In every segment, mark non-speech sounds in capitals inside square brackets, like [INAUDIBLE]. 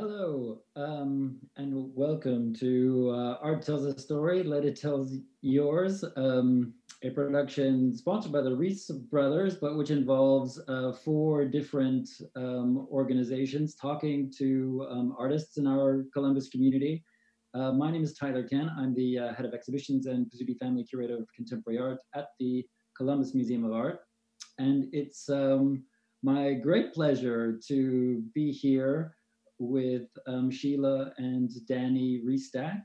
Hello, um, and welcome to uh, Art Tells a Story, Let It Tell Yours, um, a production sponsored by the Reese Brothers, but which involves uh, four different um, organizations talking to um, artists in our Columbus community. Uh, my name is Tyler Cann. I'm the uh, head of exhibitions and Pizzuti Family Curator of Contemporary Art at the Columbus Museum of Art. And it's um, my great pleasure to be here with um, Sheilah and Danny Restack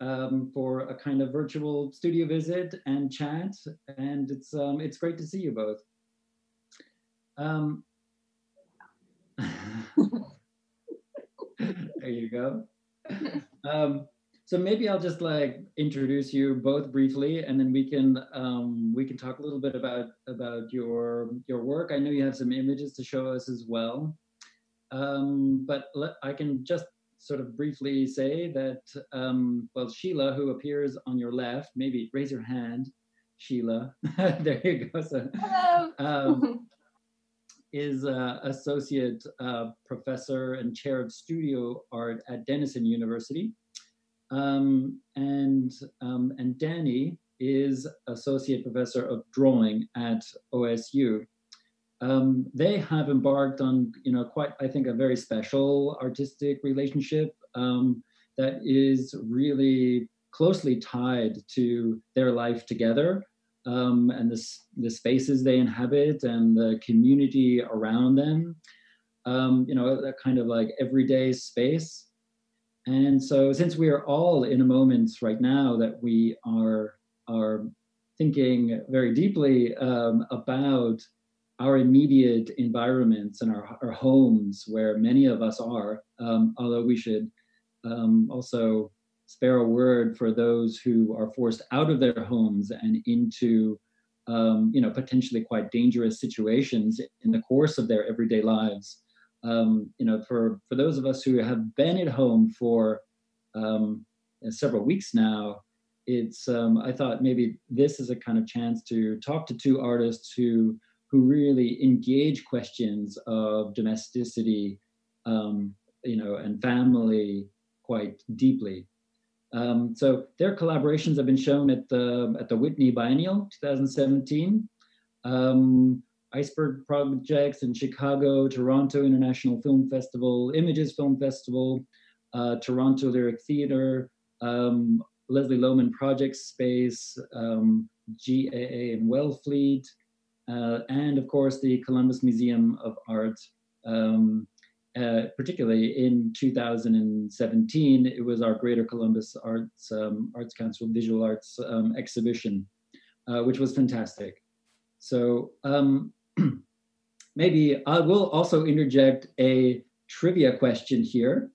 um, for a kind of virtual studio visit and chat. And it's um, it's great to see you both. Um, [LAUGHS] there you go. Um, so maybe I'll just like introduce you both briefly, and then we can um, we can talk a little bit about about your your work. I know you have some images to show us as well. Um, but I can just sort of briefly say that, um, well, Sheilah, who appears on your left, maybe raise your hand, Sheilah. [LAUGHS] there you go. So, Hello. Um, [LAUGHS] is uh, associate uh, professor and chair of studio art at Denison University. Um, and, um, and Danny is associate professor of drawing at OSU um, they have embarked on, you know, quite, I think, a very special artistic relationship um, that is really closely tied to their life together um, and the, the spaces they inhabit and the community around them. Um, you know, that kind of like everyday space. And so, since we are all in a moment right now that we are are thinking very deeply um, about our immediate environments and our, our homes where many of us are, um, although we should um, also spare a word for those who are forced out of their homes and into um, you know potentially quite dangerous situations in the course of their everyday lives. Um, you know for for those of us who have been at home for um, several weeks now it's um, i thought maybe this is a kind of chance to talk to two artists who who really engage questions of domesticity, um, you know, and family quite deeply. Um, so their collaborations have been shown at the at the Whitney Biennial 2017, um, Iceberg Projects in Chicago, Toronto International Film Festival, Images Film Festival, uh, Toronto Lyric Theater, um, Leslie Lohman Project Space, um, GAA in Wellfleet, uh, and of course the Columbus Museum of Art. Um, uh, particularly in 2017, it was our Greater Columbus Arts um, Arts Council Visual Arts um, exhibition, uh, which was fantastic. So um, [CLEARS THROAT] maybe I will also interject a trivia question here.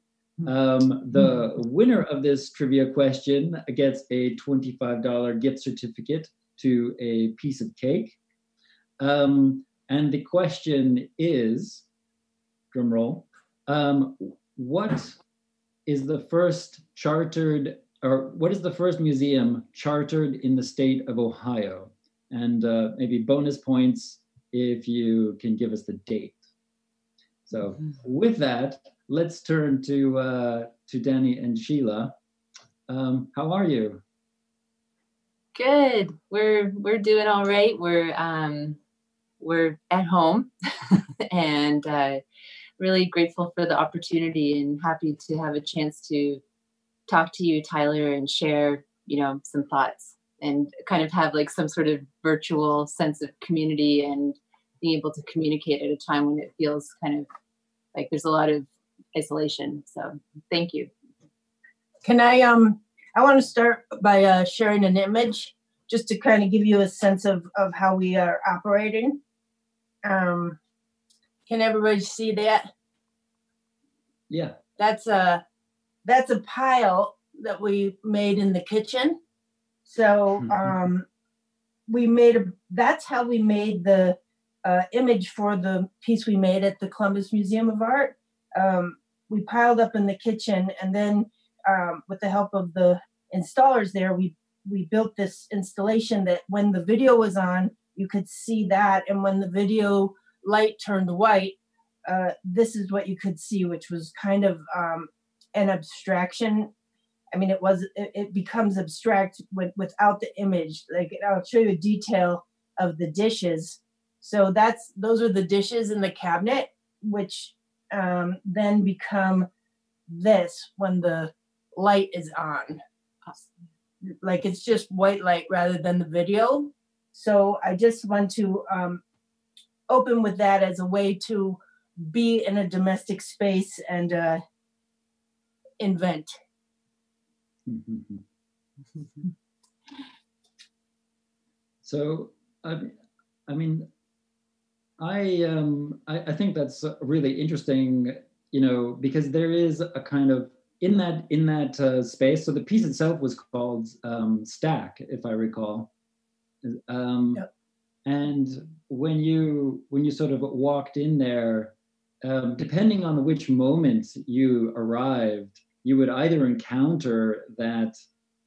Um, the winner of this trivia question gets a $25 gift certificate to a piece of cake. Um, and the question is, drum roll, um, what is the first chartered, or what is the first museum chartered in the state of Ohio? And uh, maybe bonus points if you can give us the date. So mm-hmm. with that, let's turn to uh, to Danny and Sheilah. Um, how are you? Good. We're we're doing all right. We're um, we're at home [LAUGHS] and uh, really grateful for the opportunity and happy to have a chance to talk to you, Tyler, and share, you know, some thoughts and kind of have like some sort of virtual sense of community and being able to communicate at a time when it feels kind of like there's a lot of isolation. So thank you. Can I um I want to start by uh, sharing an image just to kind of give you a sense of of how we are operating. Um, can everybody see that? Yeah. That's a that's a pile that we made in the kitchen. So mm-hmm. um, we made a. That's how we made the uh, image for the piece we made at the Columbus Museum of Art. Um, we piled up in the kitchen, and then um, with the help of the installers there, we we built this installation that when the video was on, you could see that. And when the video light turned white, uh, this is what you could see, which was kind of um, an abstraction. I mean, it was it, it becomes abstract with, without the image. Like I'll show you a detail of the dishes. So that's those are the dishes in the cabinet, which um, then become this when the light is on. Like it's just white light rather than the video. So I just want to um, open with that as a way to be in a domestic space and uh, invent. [LAUGHS] so, I, I mean, I, um, I, I think that's really interesting, you know, because there is a kind of in that in that uh, space. So the piece itself was called um, Stack, if I recall. Um, yep. And when you when you sort of walked in there, um, depending on which moment you arrived, you would either encounter that,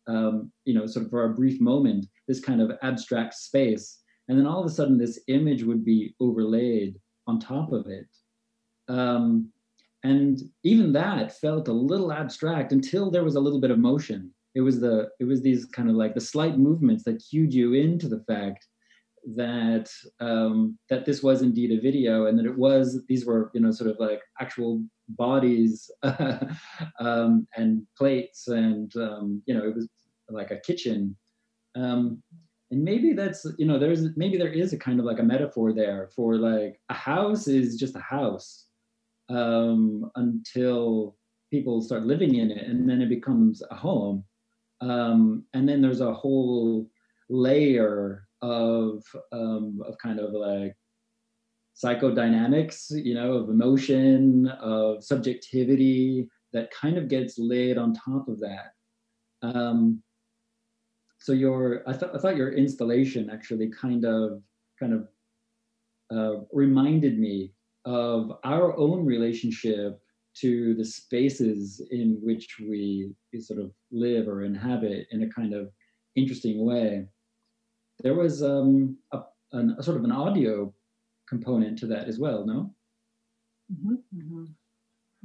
um, you know, sort of for a brief moment, this kind of abstract space, and then all of a sudden this image would be overlaid on top of it. Um, and even that felt a little abstract until there was a little bit of motion. It was the it was these kind of like the slight movements that cued you into the fact that um, that this was indeed a video and that it was these were you know sort of like actual bodies [LAUGHS] um, and plates and um, you know it was like a kitchen. Um, and maybe that's you know there's maybe there is a kind of like a metaphor there for like a house is just a house um, until people start living in it and then it becomes a home um, and then there's a whole layer of um, of kind of like psychodynamics, you know, of emotion, of subjectivity that kind of gets laid on top of that. Um, so your, I thought, I thought your installation actually kind of, kind of uh, reminded me of our own relationship to the spaces in which we, we sort of live or inhabit in a kind of interesting way there was um, a, an, a, sort of an audio component to that as well, no? Mm-hmm. Mm-hmm.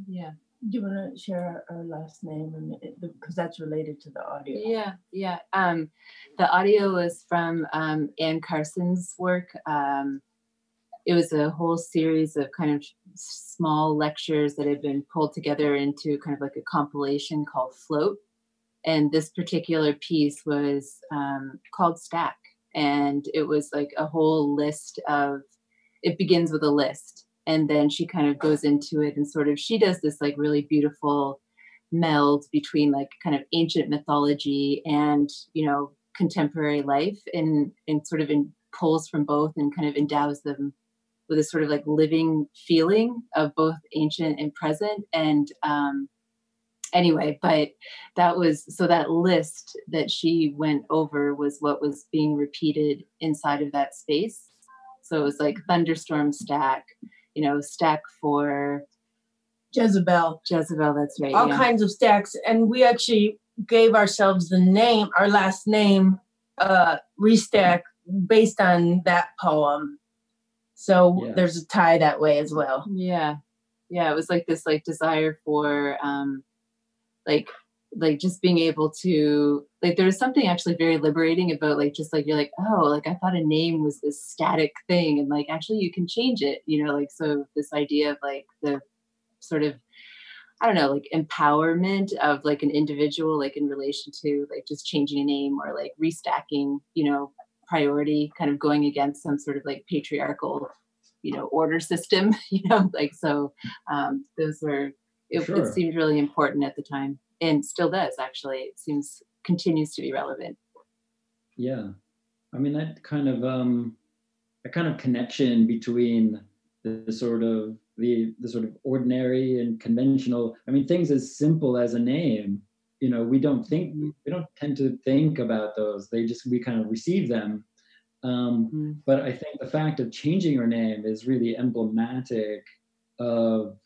Yeah. Do you want to share our, last name because that's related to the audio? Yeah, yeah. Um, the audio was from um, Anne Carson's work. Um, it was a whole series of kind of small lectures that had been pulled together into kind of like a compilation called Float. And this particular piece was um, called Stack and it was like a whole list of it begins with a list and then she kind of goes into it and sort of she does this like really beautiful meld between like kind of ancient mythology and you know contemporary life and and sort of in pulls from both and kind of endows them with a sort of like living feeling of both ancient and present and um anyway, but that was so that list that she went over was what was being repeated inside of that space. So it was like thunderstorm stack, you know, stack for Jezebel. Jezebel, that's right. All yeah. kinds of stacks. And we actually gave ourselves the name, our last name, uh, Restack, based on that poem. So yeah. there's a tie that way as well. Yeah. Yeah. It was like this like desire for um like like just being able to like there was something actually very liberating about like just like you're like oh like i thought a name was this static thing and like actually you can change it you know like so this idea of like the sort of i don't know like empowerment of like an individual like in relation to like just changing a name or like restacking you know priority kind of going against some sort of like patriarchal you know order system [LAUGHS] you know like so um those were it, sure. it seemed really important at the time and still does actually. It seems continues to be relevant. Yeah. I mean that kind of um a kind of connection between the, the, sort of the the sort of ordinary and conventional i mean things as simple as a name you know we don't think mm-hmm. we don't tend to think about those they just we kind of receive them um, mm-hmm. but i think the fact of changing your name is really emblematic of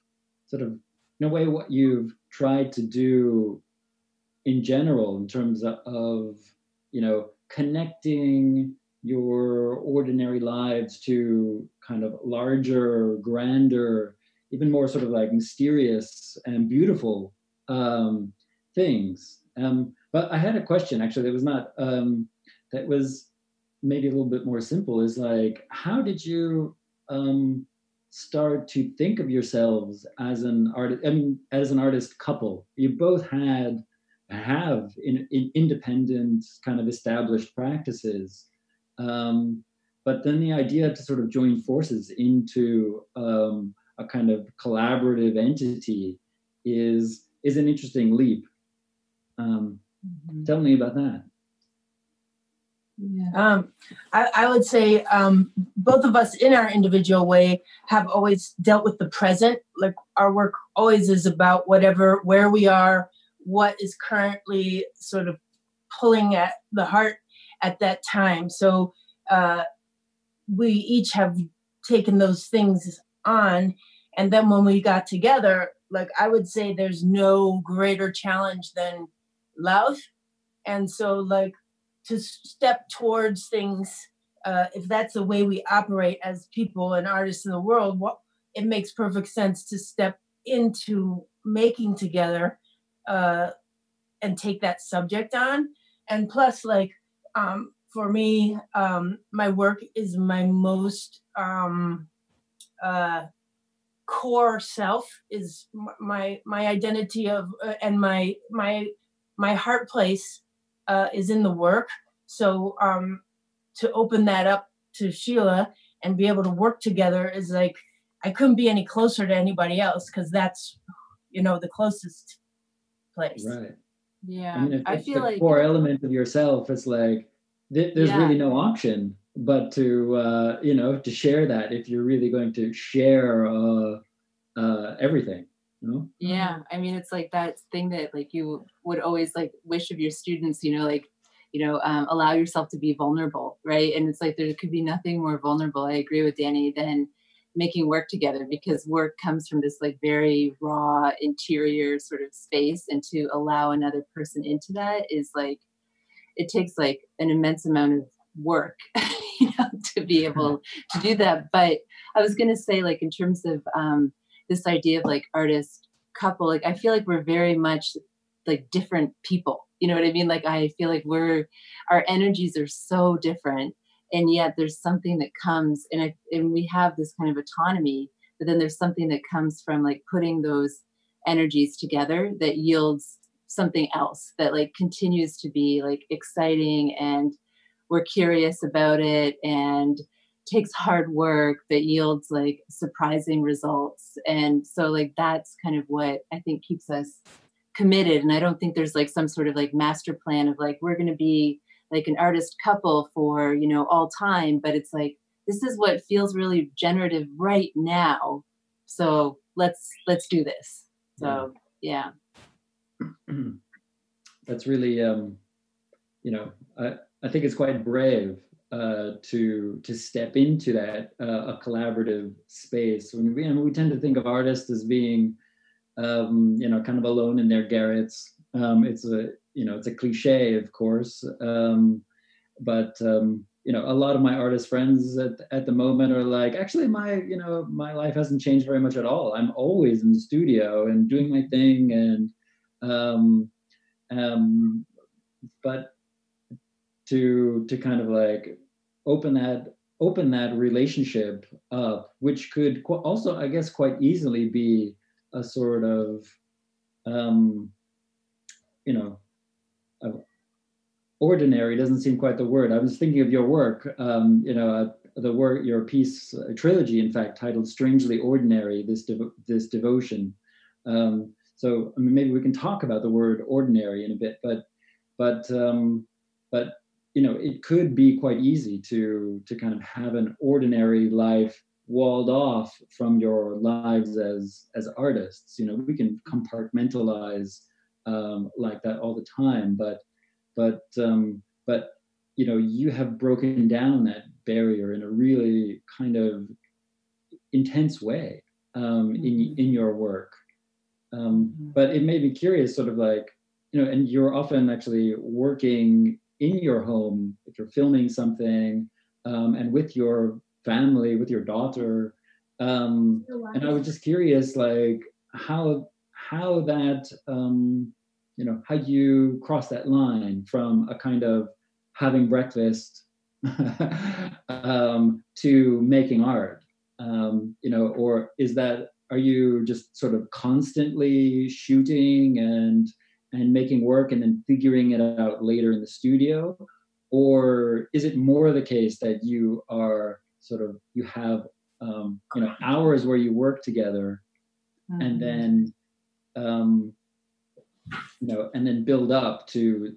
sort of in a way what you've tried to do in general in terms of you know connecting your ordinary lives to kind of larger grander even more sort of like mysterious and beautiful um, things. Um, but I had a question actually that was not um, that was maybe a little bit more simple. Is like, how did you um, start to think of yourselves as an artist? I mean, as an artist couple, you both had have in, in independent kind of established practices. Um, but then the idea to sort of join forces into um, a kind of collaborative entity is is an interesting leap. Um, mm-hmm. Tell me about that. Yeah. Um, I, I, would say um, both of us, in our individual way, have always dealt with the present. Like our work always is about whatever, where we are, what is currently sort of pulling at the heart at that time. So uh, we each have taken those things on. And then when we got together, like I would say there's no greater challenge than love. And so, like, to step towards things, uh, if that's the way we operate as people and artists in the world, what it makes perfect sense to step into making together uh, and take that subject on. And plus, like, um, for me, um, my work is my most um, uh, core self is my my identity of uh, and my my my heart place uh, is in the work. So um, to open that up to Sheilah and be able to work together is like I couldn't be any closer to anybody else because that's you know the closest place. Right. Yeah. I, mean, if I feel the like core element of yourself is like th- there's yeah. really no option but to uh, you know to share that if you're really going to share uh, uh, everything you know? yeah i mean it's like that thing that like you would always like wish of your students you know like you know um, allow yourself to be vulnerable right? And it's like there could be nothing more vulnerable i agree with danny than making work together because work comes from this like very raw interior sort of space and to allow another person into that is like it takes like an immense amount of work [LAUGHS] you know to be [LAUGHS] able to do that. But i was going to say like in terms of um this idea of like artist couple like i feel like we're very much like different people you know what i mean? Like i feel like we're our energies are so different and yet there's something that comes and I, and we have this kind of autonomy but then there's something that comes from like putting those energies together that yields something else that like continues to be like exciting and we're curious about it and takes hard work that yields like surprising results. And so like that's kind of what i think keeps us committed. And i don't think there's like some sort of like master plan of like we're going to be like an artist couple for you know all time. But it's like this is what feels really generative right now. So let's let's do this. So yeah. [CLEARS THROAT] That's really um you know i i think it's quite brave uh, to to step into that uh, a collaborative space. When we, we tend to think of artists as being, um, you know, kind of alone in their garrets. Um, it's a you know it's a cliche, of course, um, but um, you know a lot of my artist friends at, at the moment are like, actually, my you know my life hasn't changed very much at all. I'm always in the studio and doing my thing, and um, um, but to to kind of like open that open that relationship up, which could also, I guess, quite easily be a sort of, um, you know, ordinary doesn't seem quite the word. I was thinking of your work, um, you know, uh, the work, your piece, a trilogy, in fact, titled "Strangely Ordinary." This devo- this devotion. Um, so, I mean, maybe we can talk about the word "ordinary" in a bit, but but um, but you know it could be quite easy to to kind of have an ordinary life walled off from your lives as as artists you know we can compartmentalize um, like that all the time but but um, but you know you have broken down that barrier in a really kind of intense way um, in mm-hmm. in your work um, mm-hmm. but it made me curious sort of like you know and you're often actually working in your home, if you're filming something, um, and with your family, with your daughter, um, and I was just curious, like how how that um, you know how you cross that line from a kind of having breakfast [LAUGHS] um, to making art, um, you know, or is that are you just sort of constantly shooting and and making work and then figuring it out later in the studio? Or is it more the case that you are sort of you have um, you know hours where you work together mm-hmm. and then um, you know and then build up to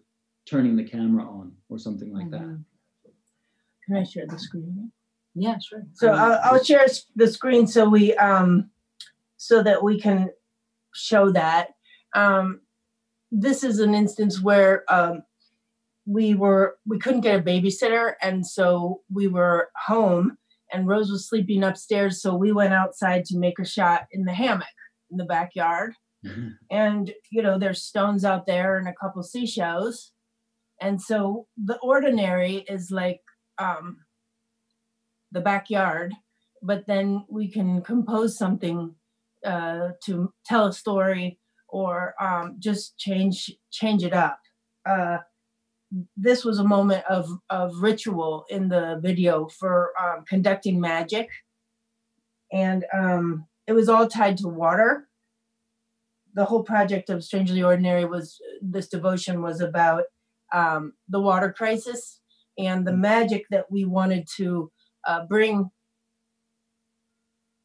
turning the camera on or something like mm-hmm. that can i share the screen? Yeah sure. So I'll, I'll share the screen so we um so that we can show that. Um this is an instance where um we were we couldn't get a babysitter and so we were home and Rose was sleeping upstairs so we went outside to make a shot in the hammock in the backyard mm-hmm. and you know there's stones out there and a couple seashells and so the ordinary is like um the backyard but then we can compose something uh to tell a story or um just change change it up uh this was a moment of of ritual in the video for um, conducting magic, and um, it was all tied to water. The whole project of Strangely Ordinary was this devotion was about um, the water crisis and the magic that we wanted to uh, bring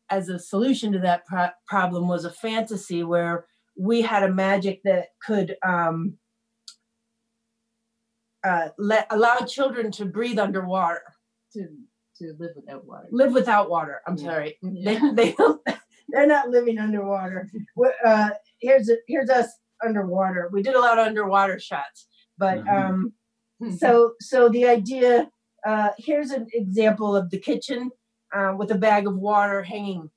as a solution to that pro- problem was a fantasy where we had a magic that could um, uh, let allow children to breathe underwater. To to live without water. Live without water. I'm yeah. sorry. Yeah. They they [LAUGHS] they're not living underwater. Uh, here's here's us underwater. We did a lot of underwater shots, but mm-hmm. um, [LAUGHS] so so the idea. Uh, here's an example of the kitchen uh, with a bag of water hanging.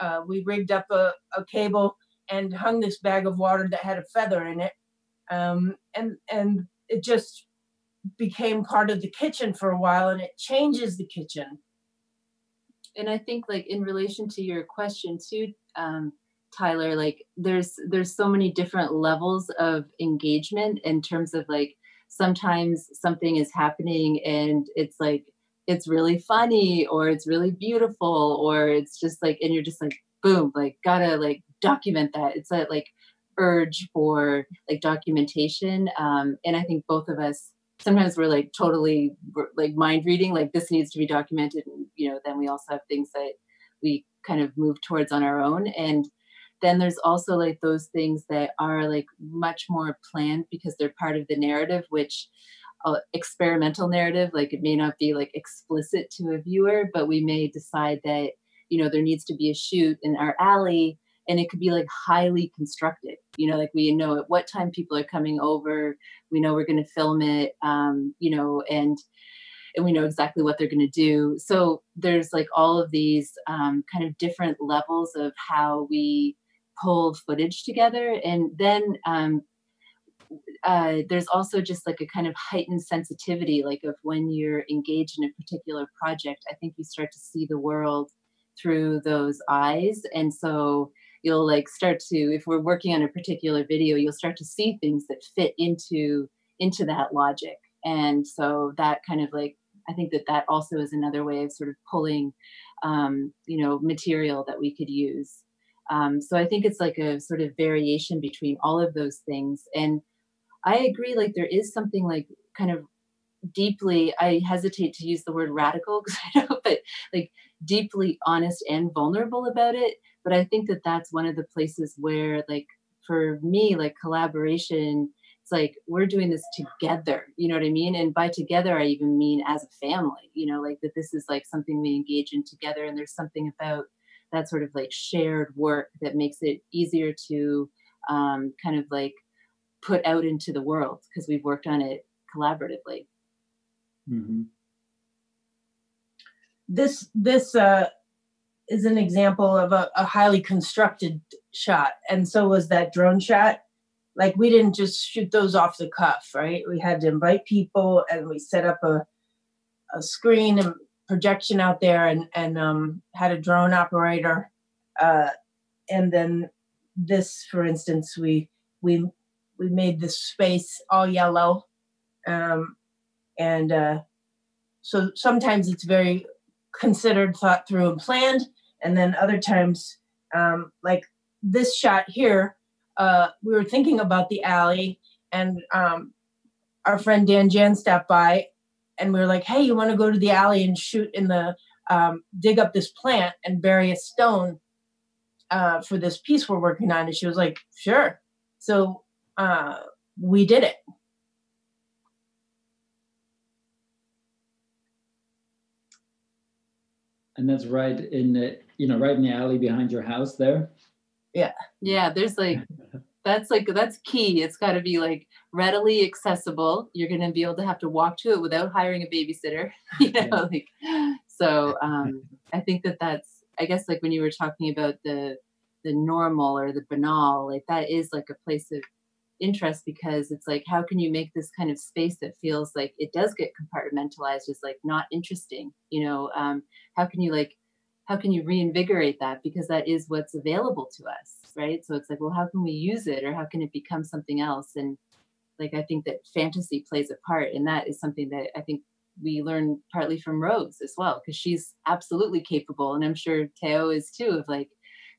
Uh, we rigged up a, a cable and hung this bag of water that had a feather in it, um, and and it just became part of the kitchen for a while and it changes the kitchen. And i think like in relation to your question too um, tyler like there's there's so many different levels of engagement in terms of like sometimes something is happening and it's like it's really funny or it's really beautiful or it's just like and you're just like boom like gotta like document that. It's a like urge for like documentation um and i think both of us sometimes we're like totally like mind reading like this needs to be documented and you know then we also have things that we kind of move towards on our own and then there's also like those things that are like much more planned because they're part of the narrative which uh, experimental narrative like it may not be like explicit to a viewer but we may decide that you know there needs to be a shoot in our alley and it could be like highly constructed you know like we know at what time people are coming over we know we're going to film it um, you know and and we know exactly what they're going to do. So there's like all of these um, kind of different levels of how we pull footage together and then um, uh, there's also just like a kind of heightened sensitivity like of when you're engaged in a particular project i think you start to see the world through those eyes and so you'll like start to if we're working on a particular video you'll start to see things that fit into into that logic. And so that kind of like i think that that also is another way of sort of pulling um, you know material that we could use. Um, so i think it's like a sort of variation between all of those things. And i agree like there is something like kind of deeply i hesitate to use the word radical [LAUGHS] because i know but like deeply honest and vulnerable about it but i think that that's one of the places where like for me like collaboration it's like we're doing this together you know what i mean and by together i even mean as a family you know like that this is like something we engage in together and there's something about that sort of like shared work that makes it easier to um, kind of like put out into the world because we've worked on it collaboratively mm-hmm. This this uh is an example of a, a highly constructed shot, and so was that drone shot. Like we didn't just shoot those off the cuff, right? We had to invite people, and we set up a a screen and projection out there and and um, had a drone operator, uh, and then this, for instance, we we we made this space all yellow, um, and uh, so sometimes it's very considered, thought through, and planned, and then other times, um, like this shot here, uh, we were thinking about the alley, and um, our friend Dan Jan stopped by, and we were like, "Hey, you want to go to the alley and shoot in the um, dig up this plant and bury a stone uh, for this piece we're working on?" And she was like, "Sure." So uh, we did it. And that's right in the, you know, right in the alley behind your house there. Yeah. Yeah, there's like [LAUGHS] that's like that's key. It's got to be like readily accessible. You're going to be able to have to walk to it without hiring a babysitter. [LAUGHS] you know, yeah. like so. Um, I think that that's. I guess like when you were talking about the the normal or the banal, like that is like a place of interest because it's like how can you make this kind of space that feels like it does get compartmentalized is like not interesting you know um, how can you like how can you reinvigorate that? Because that is what's available to us right? So it's like well how can we use it or how can it become something else? And like i think that fantasy plays a part and that is something that i think we learn partly from rose as well because she's absolutely capable and i'm sure teo is too of like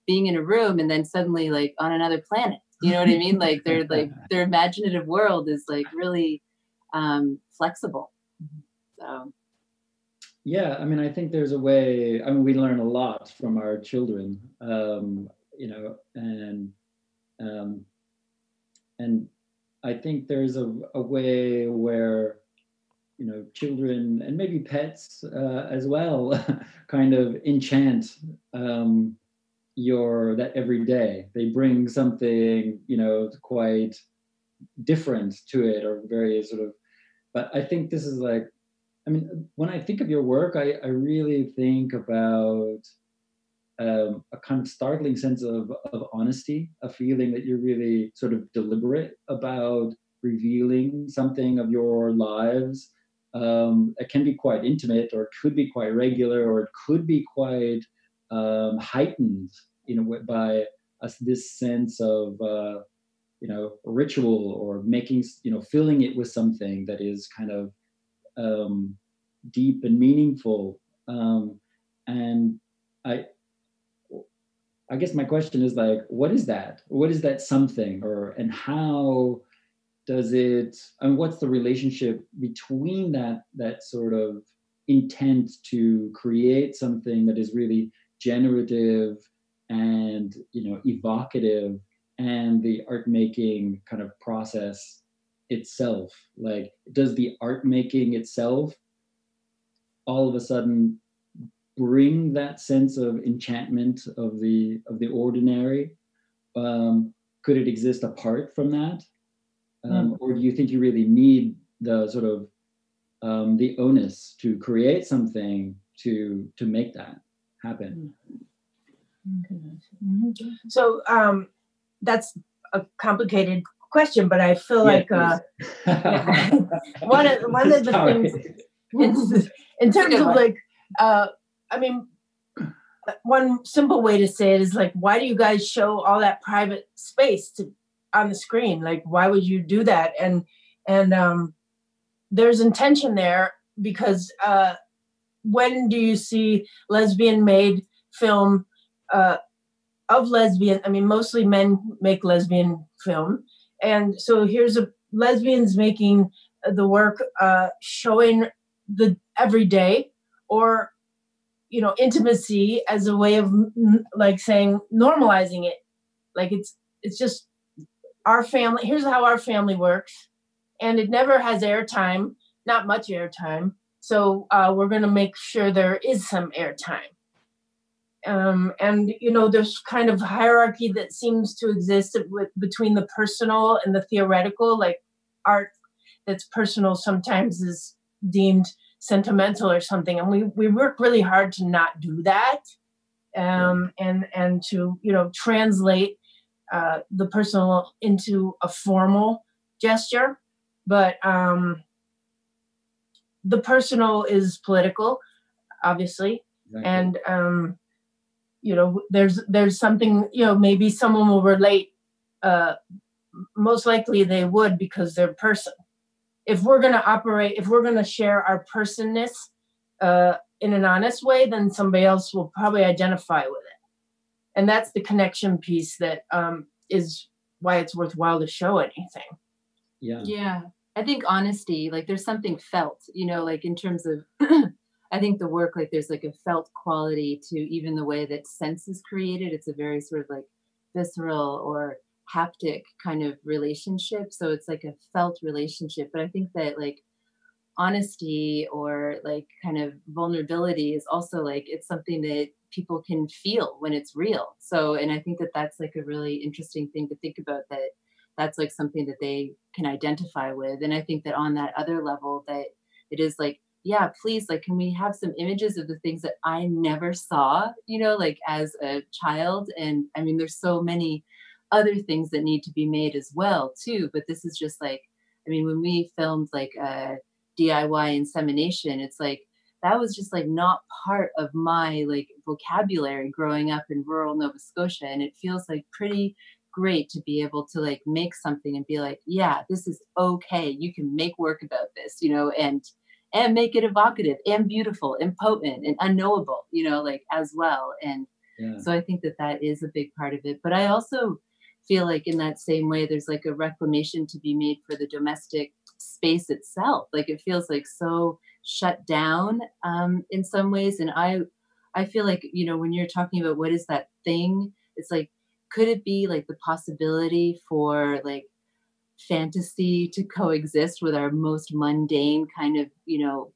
being in a room and then suddenly like on another planet you know what I mean? Like their like [LAUGHS] their imaginative world is like really um, flexible. So yeah, I mean, I think there's a way. I mean, we learn a lot from our children, um, you know, and um, and I think there's a, a way where you know children and maybe pets uh, as well [LAUGHS] kind of enchant um, your that every day. They bring something you know quite different to it or very sort of but i think this is like i mean when i think of your work i, I really think about um, a kind of startling sense of, of honesty a feeling that you're really sort of deliberate about revealing something of your lives. Um, it can be quite intimate or it could be quite regular or it could be quite um, heightened, you know, by us this sense of uh, you know ritual or making you know filling it with something that is kind of um, deep and meaningful. Um, and I, I guess my question is like, what is that? What is that something, or and how does it? And what's the relationship between that that sort of intent to create something that is really generative and you know evocative and the art making kind of process itself. Like does the art making itself all of a sudden bring that sense of enchantment of the of the ordinary? Um, could it exist apart from that? Um, mm. or do you think you really need the sort of um, the onus to create something to to make that happen. Mm-hmm. So um, that's a complicated question, but I feel yeah, like uh, [LAUGHS] one of one of the things in, in terms of like, uh, I mean, one simple way to say it is like, why do you guys show all that private space to on the screen? Like, why would you do that? And and um, there's intention there because uh, when do you see lesbian made film uh, of lesbian? I mean, mostly men make lesbian film, and so here's a lesbians making the work uh, showing the everyday or you know intimacy as a way of like saying normalizing it. Like it's it's just our family here's how our family works. And it never has airtime not much airtime so uh, we're going to make sure there is some airtime. Um, and you know, there's kind of hierarchy that seems to exist with, between the personal and the theoretical. Like art that's personal sometimes is deemed sentimental or something, and we we work really hard to not do that, um, and and to you know translate uh, the personal into a formal gesture. But um, the personal is political. obviously, Exactly. and um, you know, there's there's something you know maybe someone will relate. Uh, most likely they would because they're person. If we're going to operate, if we're going to share our personness uh, in an honest way, then somebody else will probably identify with it. And that's the connection piece that um, is why it's worthwhile to show anything. yeah. Yeah. I think honesty, like there's something felt, you know, like in terms of, [CLEARS THROAT] I think the work, like there's like a felt quality to even the way that sense is created. It's a very sort of like visceral or haptic kind of relationship. So it's like a felt relationship. But I think that like honesty or like kind of vulnerability is also like it's something that people can feel when it's real. So, and I think that that's like a really interesting thing to think about that that's like something that they can identify with. And I think that on that other level, that it is like, yeah, please, like, can we have some images of the things that I never saw, you know, like as a child? And I mean, there's so many other things that need to be made as well, too. But this is just like, I mean, when we filmed like uh, a DIY insemination, it's like, that was just like not part of my like vocabulary growing up in rural Nova Scotia. And it feels like pretty great to be able to like make something and be like, yeah, this is okay. You can make work about this, you know, and and make it evocative and beautiful and potent and unknowable, you know, like as well. And yeah. so I think that that is a big part of it. But I also feel like in that same way, there's like a reclamation to be made for the domestic space itself. Like it feels like so shut down um, in some ways. And I, I feel like you know when you're talking about what is that thing, it's like could it be like the possibility for like fantasy to coexist with our most mundane kind of you know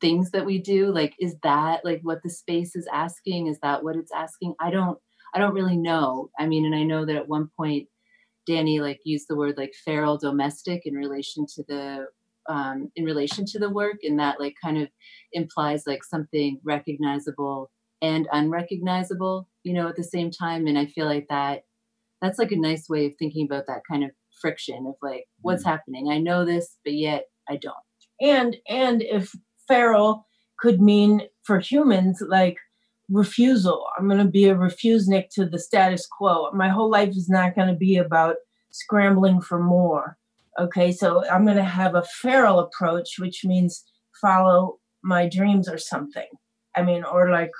things that we do? Like is that like what the space is asking? Is that what it's asking? I don't i don't really know. I mean and i know that at one point danny like used the word like feral domestic in relation to the um, in relation to the work and that like kind of implies like something recognizable and unrecognizable you know at the same time and i feel like that that's like a nice way of thinking about that kind of friction of like what's Mhm. happening i know this but yet i don't And and if feral could mean for humans like refusal. I'm going to be a refusenik to the status quo. My whole life is not going to be about scrambling for more. Okay, so I'm going to have a feral approach, which means follow my dreams or something. I mean, or like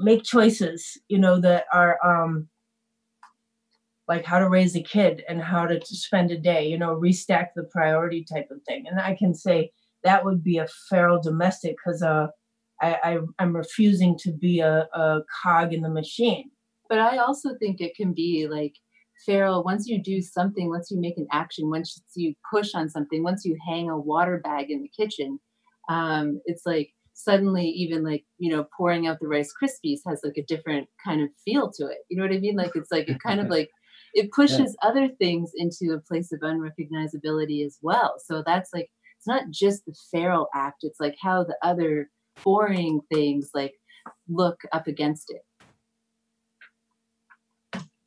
make choices, you know, that are um, like how to raise a kid and how to spend a day, you know, restack the priority type of thing. And I can say that would be a feral domestic because uh, I, I, I'm refusing to be a, a cog in the machine. but i also think it can be like feral once you do something once you make an action once you push on something once you hang a water bag in the kitchen um, it's like suddenly even like you know pouring out the rice krispies has like a different kind of feel to it you know what i mean? Like it's like it kind of [LAUGHS] like it pushes other things into a place of unrecognizability as well. So that's like it's not just the feral act it's like how the other boring things like look up against it.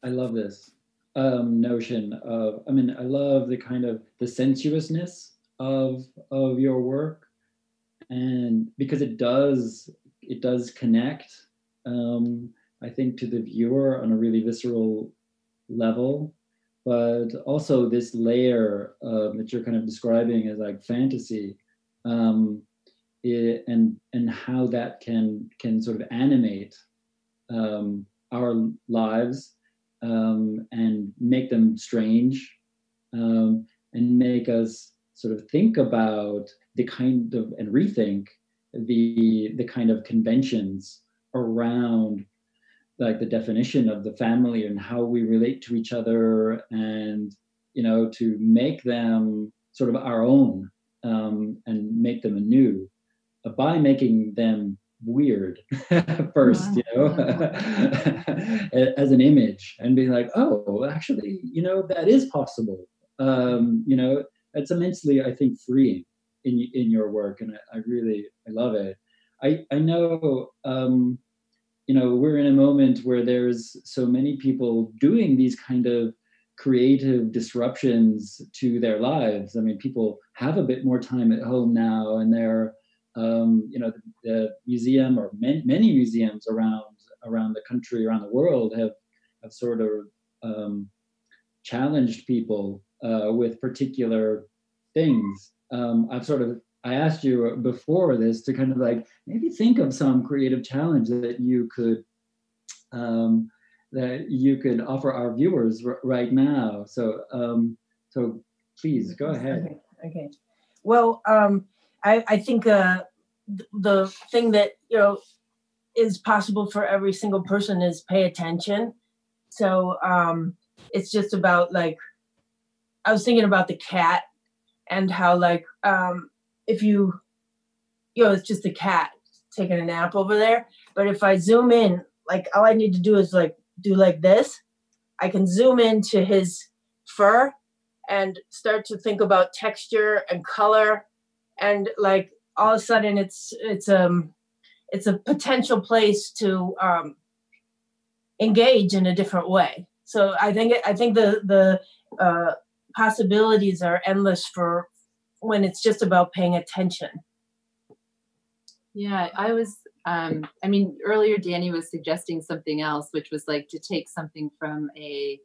I love this um, notion of. I mean, I love the kind of the sensuousness of of your work, and because it does it does connect. Um, I think to the viewer on a really visceral level, but also this layer uh, that you're kind of describing as like fantasy, um, it, and and how that can can sort of animate um, our lives um, and make them strange um, and make us sort of think about the kind of and rethink the the kind of conventions around like the definition of the family and how we relate to each other and you know to make them sort of our own um, and make them anew uh, by making them weird [LAUGHS] first you know [LAUGHS] as an image and being like oh actually you know that is possible. Um, you know it's immensely i think freeing in in your work and i, I really i love it. I i know um, you know we're in a moment where there's so many people doing these kind of creative disruptions to their lives. I mean people have a bit more time at home now and they're um, you know the, the museum or many, many museums around around the country, around the world have have sort of um, challenged people uh, with particular things. Um, I've sort of I asked you before this to kind of like maybe think of some creative challenge that you could um, that you could offer our viewers r- right now. So um, so please go ahead. Okay. okay. Well, um, I, I think uh, th- the thing that you know is possible for every single person is pay attention. So um, it's just about like I was thinking about the cat and how like um, if you you know it's just a cat taking a nap over there, but if I zoom in, like all I need to do is like do like this, I can zoom into his fur and start to think about texture and color. And like all of a sudden it's it's um it's a potential place to um engage in a different way. So i think i think the the uh possibilities are endless for when it's just about paying attention Yeah, I was. Um, I mean, earlier Danny was suggesting something else, which was like to take something from a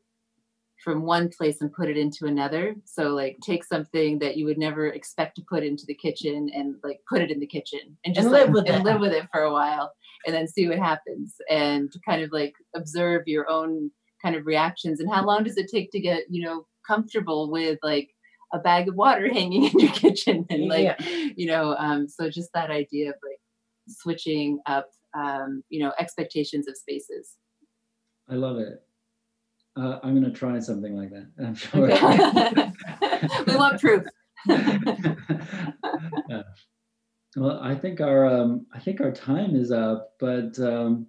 from one place and put it into another. So like take something that you would never expect to put into the kitchen and like put it in the kitchen and just And like, live with and it. live with it for a while and then see what happens and kind of like observe your own kind of reactions and how long does it take to get you know comfortable with like a bag of water [LAUGHS] hanging in your kitchen and like Yeah. you know um so just that idea of like switching up um you know expectations of spaces I love it. Uh, I'm gonna try something like that. I'm [LAUGHS] sure. we want proof [LAUGHS] Yeah. Well, I think our um, I think our time is up, but um,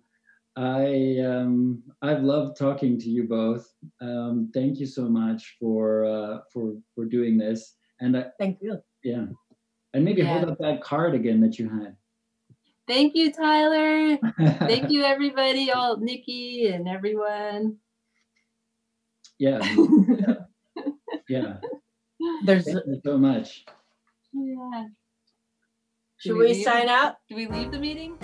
I um, I've loved talking to you both. Um, thank you so much for uh, for for doing this, and uh, thank you. yeah, and maybe hold up that card again that you had. thank you tyler. [LAUGHS] Thank you everybody all nikki and everyone. Yeah, [LAUGHS] yeah. there's Thank you so much. yeah. Should we we sign out do we leave the meeting